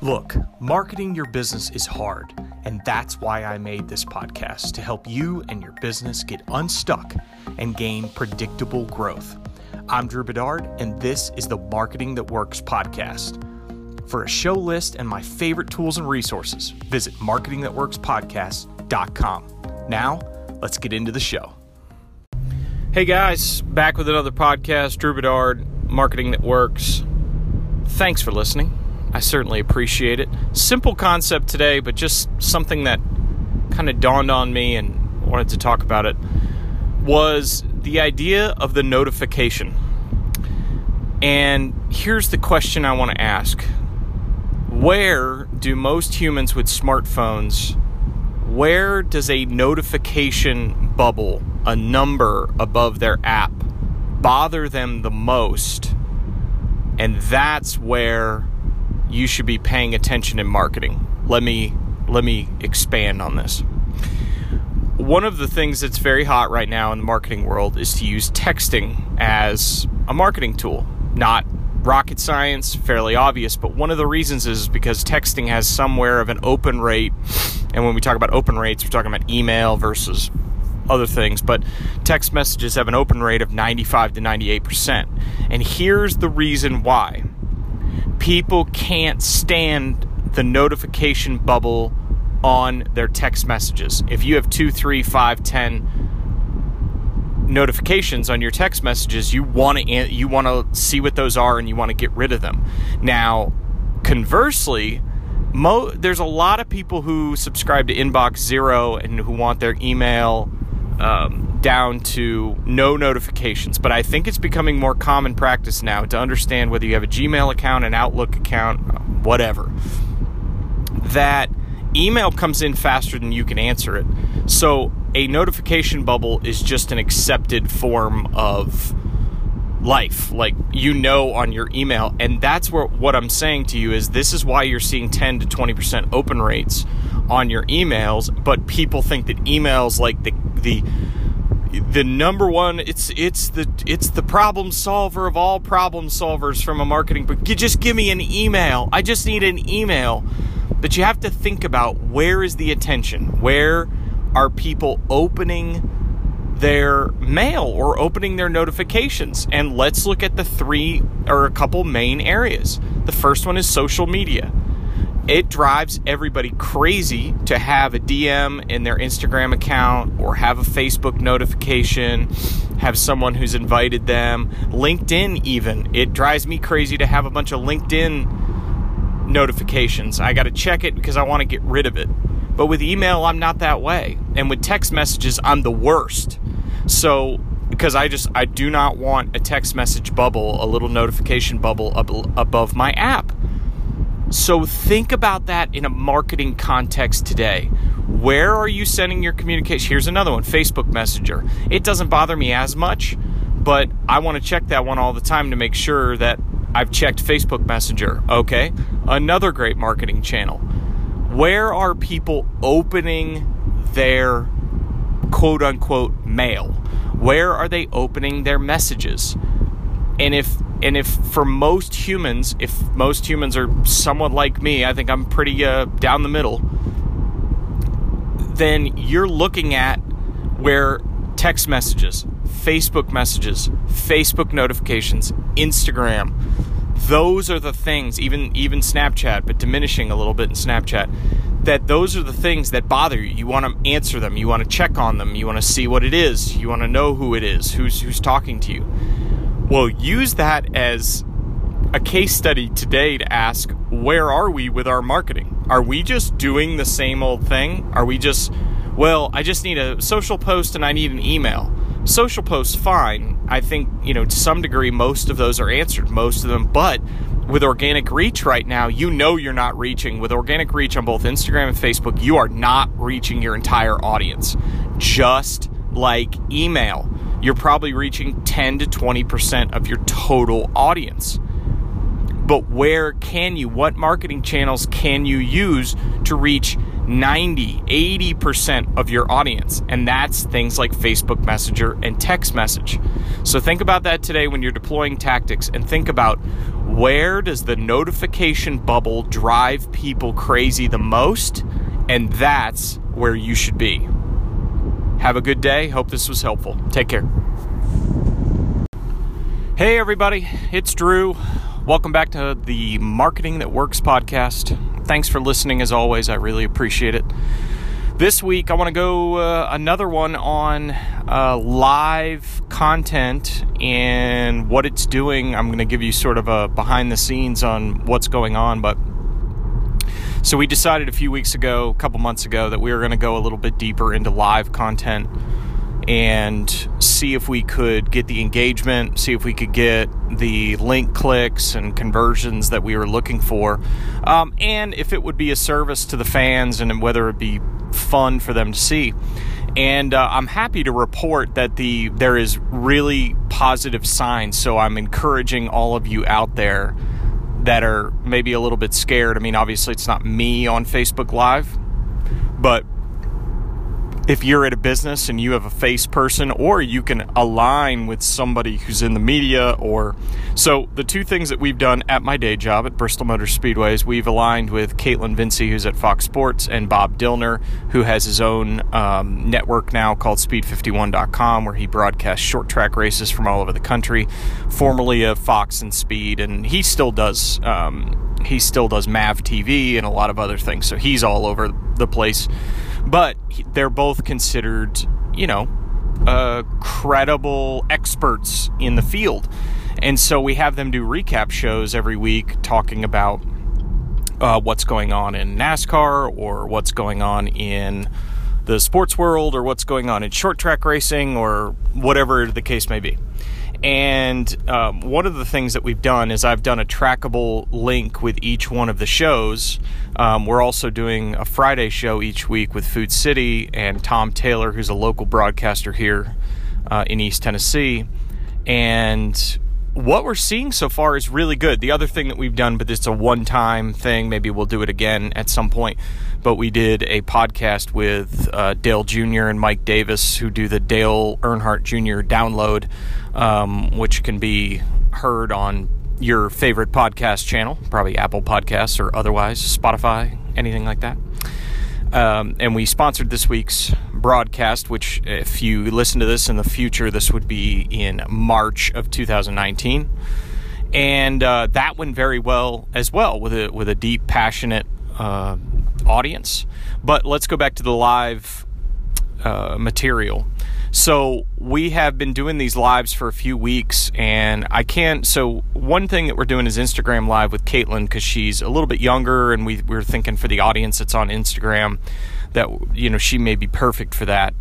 Look, marketing your business is hard, and that's why I made this podcast to help you and your business get unstuck and gain predictable growth. I'm Drew Bedard, and this is the Marketing That Works podcast. For a show list and my favorite tools and resources, visit marketingthatworkspodcast.com. Now, let's get into the show. Hey guys, back with another podcast, Drew Bedard, Marketing That Works. Thanks for listening. I certainly appreciate it. Simple concept today, but just something that kind of dawned on me and wanted to talk about it was the idea of the notification. And here's the question I want to ask Where do most humans with smartphones, where does a notification bubble, a number above their app, bother them the most? And that's where you should be paying attention in marketing. Let me let me expand on this. One of the things that's very hot right now in the marketing world is to use texting as a marketing tool. Not rocket science, fairly obvious, but one of the reasons is because texting has somewhere of an open rate. And when we talk about open rates, we're talking about email versus other things, but text messages have an open rate of 95 to 98%. And here's the reason why people can't stand the notification bubble on their text messages. If you have two, three, five, ten notifications on your text messages, you want to you want to see what those are and you want to get rid of them. Now, conversely, mo- there's a lot of people who subscribe to Inbox Zero and who want their email um, down to no notifications. But I think it's becoming more common practice now to understand whether you have a Gmail account, an Outlook account, whatever, that email comes in faster than you can answer it. So a notification bubble is just an accepted form of life like you know on your email and that's where what i'm saying to you is this is why you're seeing 10 to 20% open rates on your emails but people think that emails like the the the number one it's it's the it's the problem solver of all problem solvers from a marketing but just give me an email i just need an email. But you have to think about where is the attention? Where are people opening their mail or opening their notifications? And let's look at the three or a couple main areas. The first one is social media it drives everybody crazy to have a DM in their Instagram account or have a Facebook notification, have someone who's invited them. LinkedIn, even. It drives me crazy to have a bunch of LinkedIn notifications. I got to check it because I want to get rid of it. But with email, I'm not that way. And with text messages, I'm the worst. So, because I just, I do not want a text message bubble, a little notification bubble ab- above my app. So think about that in a marketing context today. Where are you sending your communication? Here's another one Facebook Messenger. It doesn't bother me as much, but I want to check that one all the time to make sure that I've checked Facebook Messenger. Okay, another great marketing channel. Where are people opening their quote unquote mail? Where are they opening their messages? And if and if for most humans, if most humans are somewhat like me, I think I'm pretty uh, down the middle, then you're looking at where text messages, Facebook messages, Facebook notifications, Instagram, those are the things, even even Snapchat, but diminishing a little bit in Snapchat, that those are the things that bother you. You want to answer them, you want to check on them, you want to see what it is, you want to know who it is, who's who's talking to you well, use that as a case study today to ask where are we with our marketing? Are we just doing the same old thing? Are we just, well, I just need a social post and I need an email. Social posts, fine. I think, you know, to some degree, most of those are answered, most of them. But with organic reach right now, you know you're not reaching. With organic reach on both Instagram and Facebook, you are not reaching your entire audience. Just like email you're probably reaching 10 to 20% of your total audience. But where can you, what marketing channels can you use to reach 90, 80% of your audience. And that's things like Facebook Messenger and text message. So think about that today when you're deploying tactics and think about where does the notification bubble drive people crazy the most? And that's where you should be. Have a good day. Hope this was helpful. Take care. Hey, everybody, it's Drew. Welcome back to the Marketing That Works podcast. Thanks for listening as always. I really appreciate it. This week, I want to go uh, another one on uh, live content and what it's doing. I'm going to give you sort of a behind the scenes on what's going on. But so we decided a few weeks ago, a couple months ago, that we were going to go a little bit deeper into live content and see if we could get the engagement, see if we could get the link clicks and conversions that we were looking for, um, and if it would be a service to the fans and whether it would be fun for them to see. And uh, I'm happy to report that the there is really positive signs. So I'm encouraging all of you out there that are maybe a little bit scared. I mean, obviously it's not me on Facebook Live, but if you're at a business and you have a face person or you can align with somebody who's in the media or so the two things that we've done at my day job at Bristol Motor Speedway is we've aligned with Kaitlyn Vincie who's at Fox Sports and Bob Dillner who has his own um, network now called speed51.com where he broadcasts short track races from all over the country formerly of Fox and Speed and he still does um, he still does Mav TV and a lot of other things. So he's all over the place but they're both considered, you know, uh, credible experts in the field. And so we have them do recap shows every week talking about uh, what's going on in NASCAR or what's going on in the sports world or what's going on in short track racing or whatever the case may be. And um, one of the things that we've done is I've done a trackable link with each one of the shows. Um, we're also doing a Friday show each week with Food City and Tom Taylor, who's a local broadcaster here uh, in East Tennessee. And what we're seeing so far is really good. The other thing that we've done, but it's a one time thing, maybe we'll do it again at some point. But we did a podcast with uh, Dale Jr. and Mike Davis, who do the Dale Earnhardt Jr. download um, which can be heard on your favorite podcast channel, probably Apple Podcasts or otherwise, Spotify, anything like that. Um, and we sponsored this week's broadcast, which, if you listen to this in the future, this would be in March of 2019. And uh, that went very well as well with a with a deep, passionate uh, audience. But let's go back to the live uh, material. So we have been doing these lives for a few weeks, and I can't. So one thing that we're doing is Instagram live with Kaitlyn because she's a little bit younger, and we we're thinking for the audience that's on Instagram that you know she may be perfect for that.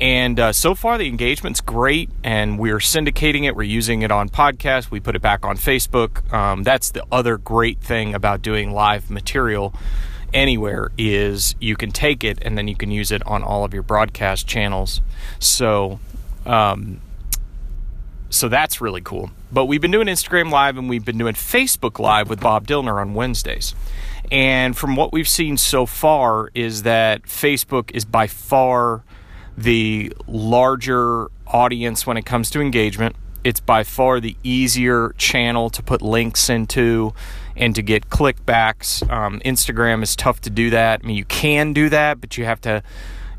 And uh, so far, the engagement's great, and we're syndicating it. We're using it on podcasts. We put it back on Facebook. Um, that's the other great thing about doing live material anywhere is you can take it and then you can use it on all of your broadcast channels. So, um, so that's really cool. But we've been doing Instagram Live and we've been doing Facebook Live with Bob Dillner on Wednesdays. And from what we've seen so far, is that Facebook is by far the larger audience when it comes to engagement. It's by far the easier channel to put links into and to get clickbacks. Um, Instagram is tough to do that. I mean, you can do that, but you have to.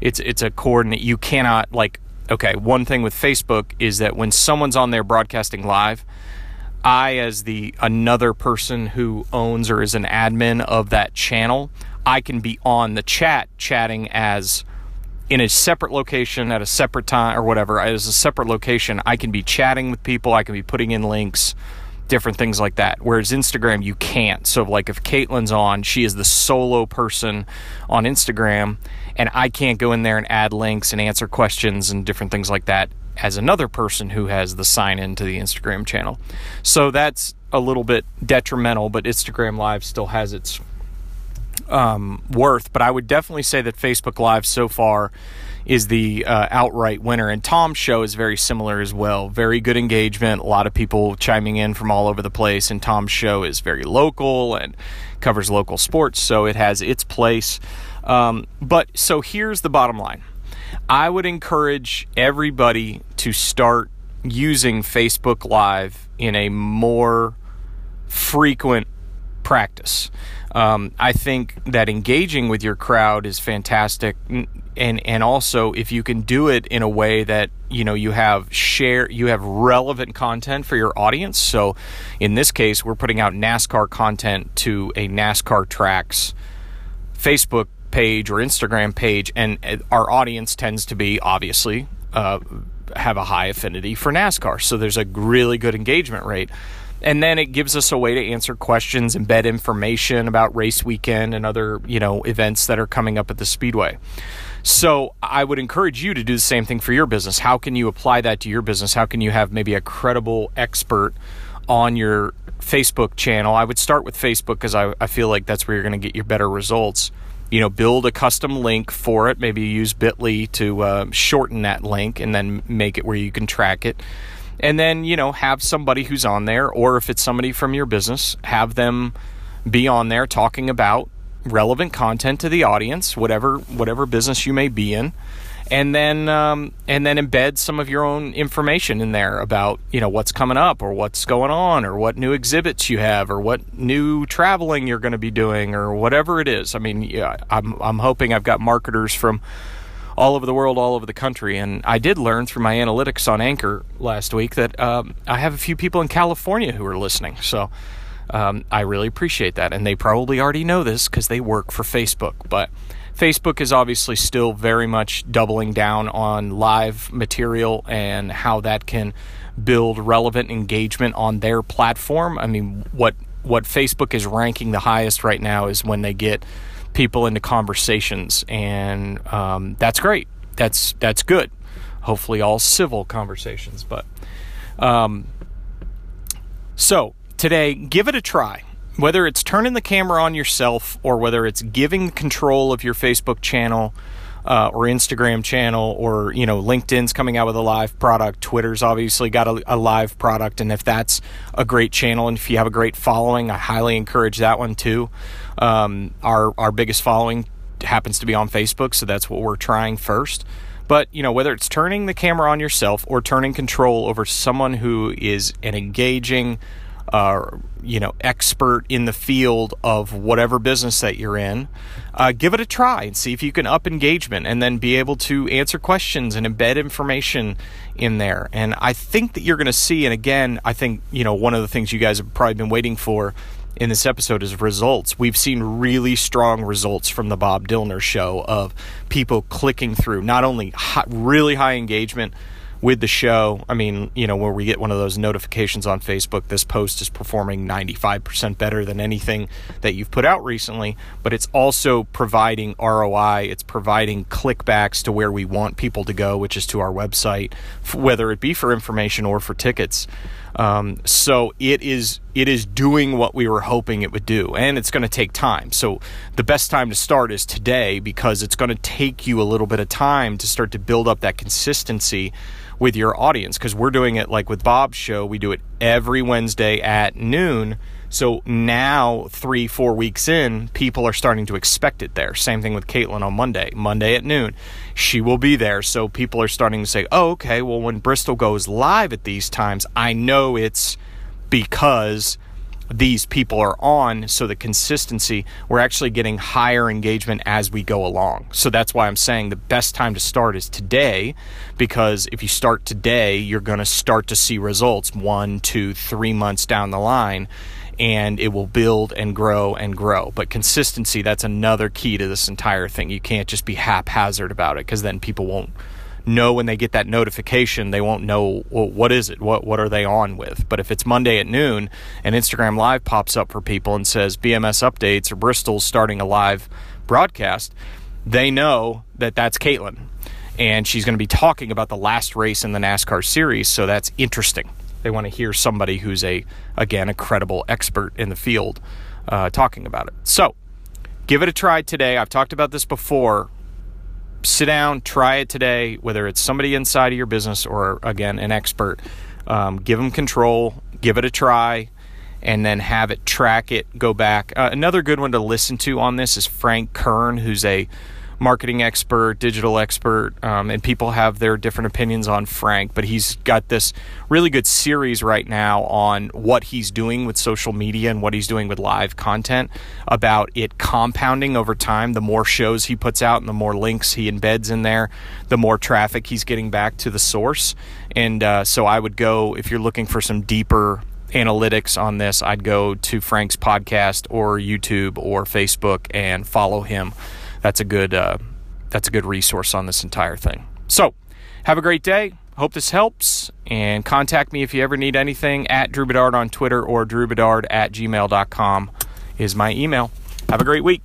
It's it's a coordinate. You cannot like. Okay, one thing with Facebook is that when someone's on there broadcasting live, I, as the another person who owns or is an admin of that channel, I can be on the chat chatting as in a separate location at a separate time or whatever. As a separate location, I can be chatting with people. I can be putting in links different things like that. Whereas Instagram, you can't. So, like, if Kaitlyn's on, she is the solo person on Instagram, and I can't go in there and add links and answer questions and different things like that as another person who has the sign in to the Instagram channel. So, that's a little bit detrimental, but Instagram Live still has its um, worth, but I would definitely say that Facebook Live so far is the uh, outright winner. And Tom's show is very similar as well. Very good engagement, a lot of people chiming in from all over the place. And Tom's show is very local and covers local sports, so it has its place. Um, but so here's the bottom line I would encourage everybody to start using Facebook Live in a more frequent practice. Um, I think that engaging with your crowd is fantastic, and and also if you can do it in a way that you know you have share you have relevant content for your audience. So, in this case, we're putting out NASCAR content to a NASCAR tracks Facebook page or Instagram page, and our audience tends to be obviously uh, have a high affinity for NASCAR. So there's a really good engagement rate. And then it gives us a way to answer questions, embed information about race weekend and other, you know, events that are coming up at the Speedway. So I would encourage you to do the same thing for your business. How can you apply that to your business? How can you have maybe a credible expert on your Facebook channel? I would start with Facebook because I, I feel like that's where you're going to get your better results you know, build a custom link for it. Maybe use Bitly to uh, shorten that link and then make it where you can track it. And then, you know, have somebody who's on there, or if it's somebody from your business, have them be on there talking about relevant content to the audience, whatever whatever business you may be in and then um, and then embed some of your own information in there about you know what's coming up or what's going on or what new exhibits you have or what new traveling you're going to be doing or whatever it is. I mean, yeah, I'm I'm hoping I've got marketers from all over the world, all over the country, and I did learn through my analytics on Anchor last week that um, I have a few people in California who are listening. So. Um, I really appreciate that, and they probably already know this because they work for Facebook. But Facebook is obviously still very much doubling down on live material and how that can build relevant engagement on their platform. I mean, what what Facebook is ranking the highest right now is when they get people into conversations, and um, that's great. That's that's good. Hopefully, all civil conversations. But um, so today, give it a try whether it's turning the camera on yourself or whether it's giving control of your Facebook channel uh, or Instagram channel or you know LinkedIn's coming out with a live product, Twitter's obviously got a, a, live product, and if that's a great channel and if you have a great following, I highly encourage that one too. Um, our our biggest following happens to be on Facebook, so that's what we're trying first. But you know whether it's turning the camera on yourself or turning control over someone who is an engaging uh, you know expert in the field of whatever business that you're in uh, give it a try and see if you can up engagement and then be able to answer questions and embed information in there and i think that you're going to see and again i think you know one of the things you guys have probably been waiting for in this episode is results. We've seen really strong results from the Bob Dillner show of people clicking through, not only high, really high engagement, with the show. I mean, you know, where we get one of those notifications on Facebook, this post is performing 95% better than anything that you've put out recently, but it's also providing ROI. It's providing clickbacks to where we want people to go, which is to our website, whether it be for information or for tickets. Um, so it is it is doing what we were hoping it would do, and it's going to take time. So the best time to start is today because it's going to take you a little bit of time to start to build up that consistency with your audience because we're doing it like with Bob's show. We do it every Wednesday at noon. So now, three, four weeks in, people are starting to expect it there. Same thing with Kaitlyn on Monday, Monday at noon. She will be there. So people are starting to say, oh, okay, well, when Bristol goes live at these times, I know it's because these people are on so the consistency we're actually getting higher engagement as we go along so that's why i'm saying the best time to start is today because if you start today you're going to start to see results one two three months down the line and it will build and grow and grow but consistency that's another key to this entire thing you can't just be haphazard about it because then people won't know when they get that notification, they won't know well, what is it, what what are they on with. But if it's Monday at noon and Instagram Live pops up for people and says BMS updates or Bristol's starting a live broadcast, they know that that's Kaitlyn, and she's going to be talking about the last race in the NASCAR series. So that's interesting. They want to hear somebody who's a again a credible expert in the field uh, talking about it. So give it a try today. I've talked about this before. Sit down, try it today, whether it's somebody inside of your business or, again, an expert. Um, give them control, give it a try, and then have it track it, go back. Uh, another good one to listen to on this is Frank Kern, who's a marketing expert, digital expert, um, and people have their different opinions on Frank, but he's got this really good series right now on what he's doing with social media and what he's doing with live content about it compounding over time. The more shows he puts out and the more links he embeds in there, the more traffic he's getting back to the source. And uh, so I would go, if you're looking for some deeper analytics on this, I'd go to Frank's podcast or YouTube or Facebook and follow him that's a good uh, that's a good resource on this entire thing. So, have a great day. Hope this helps. And contact me if you ever need anything at Drew Bedard on Twitter or drewbedard at gmail.com is my email. Have a great week.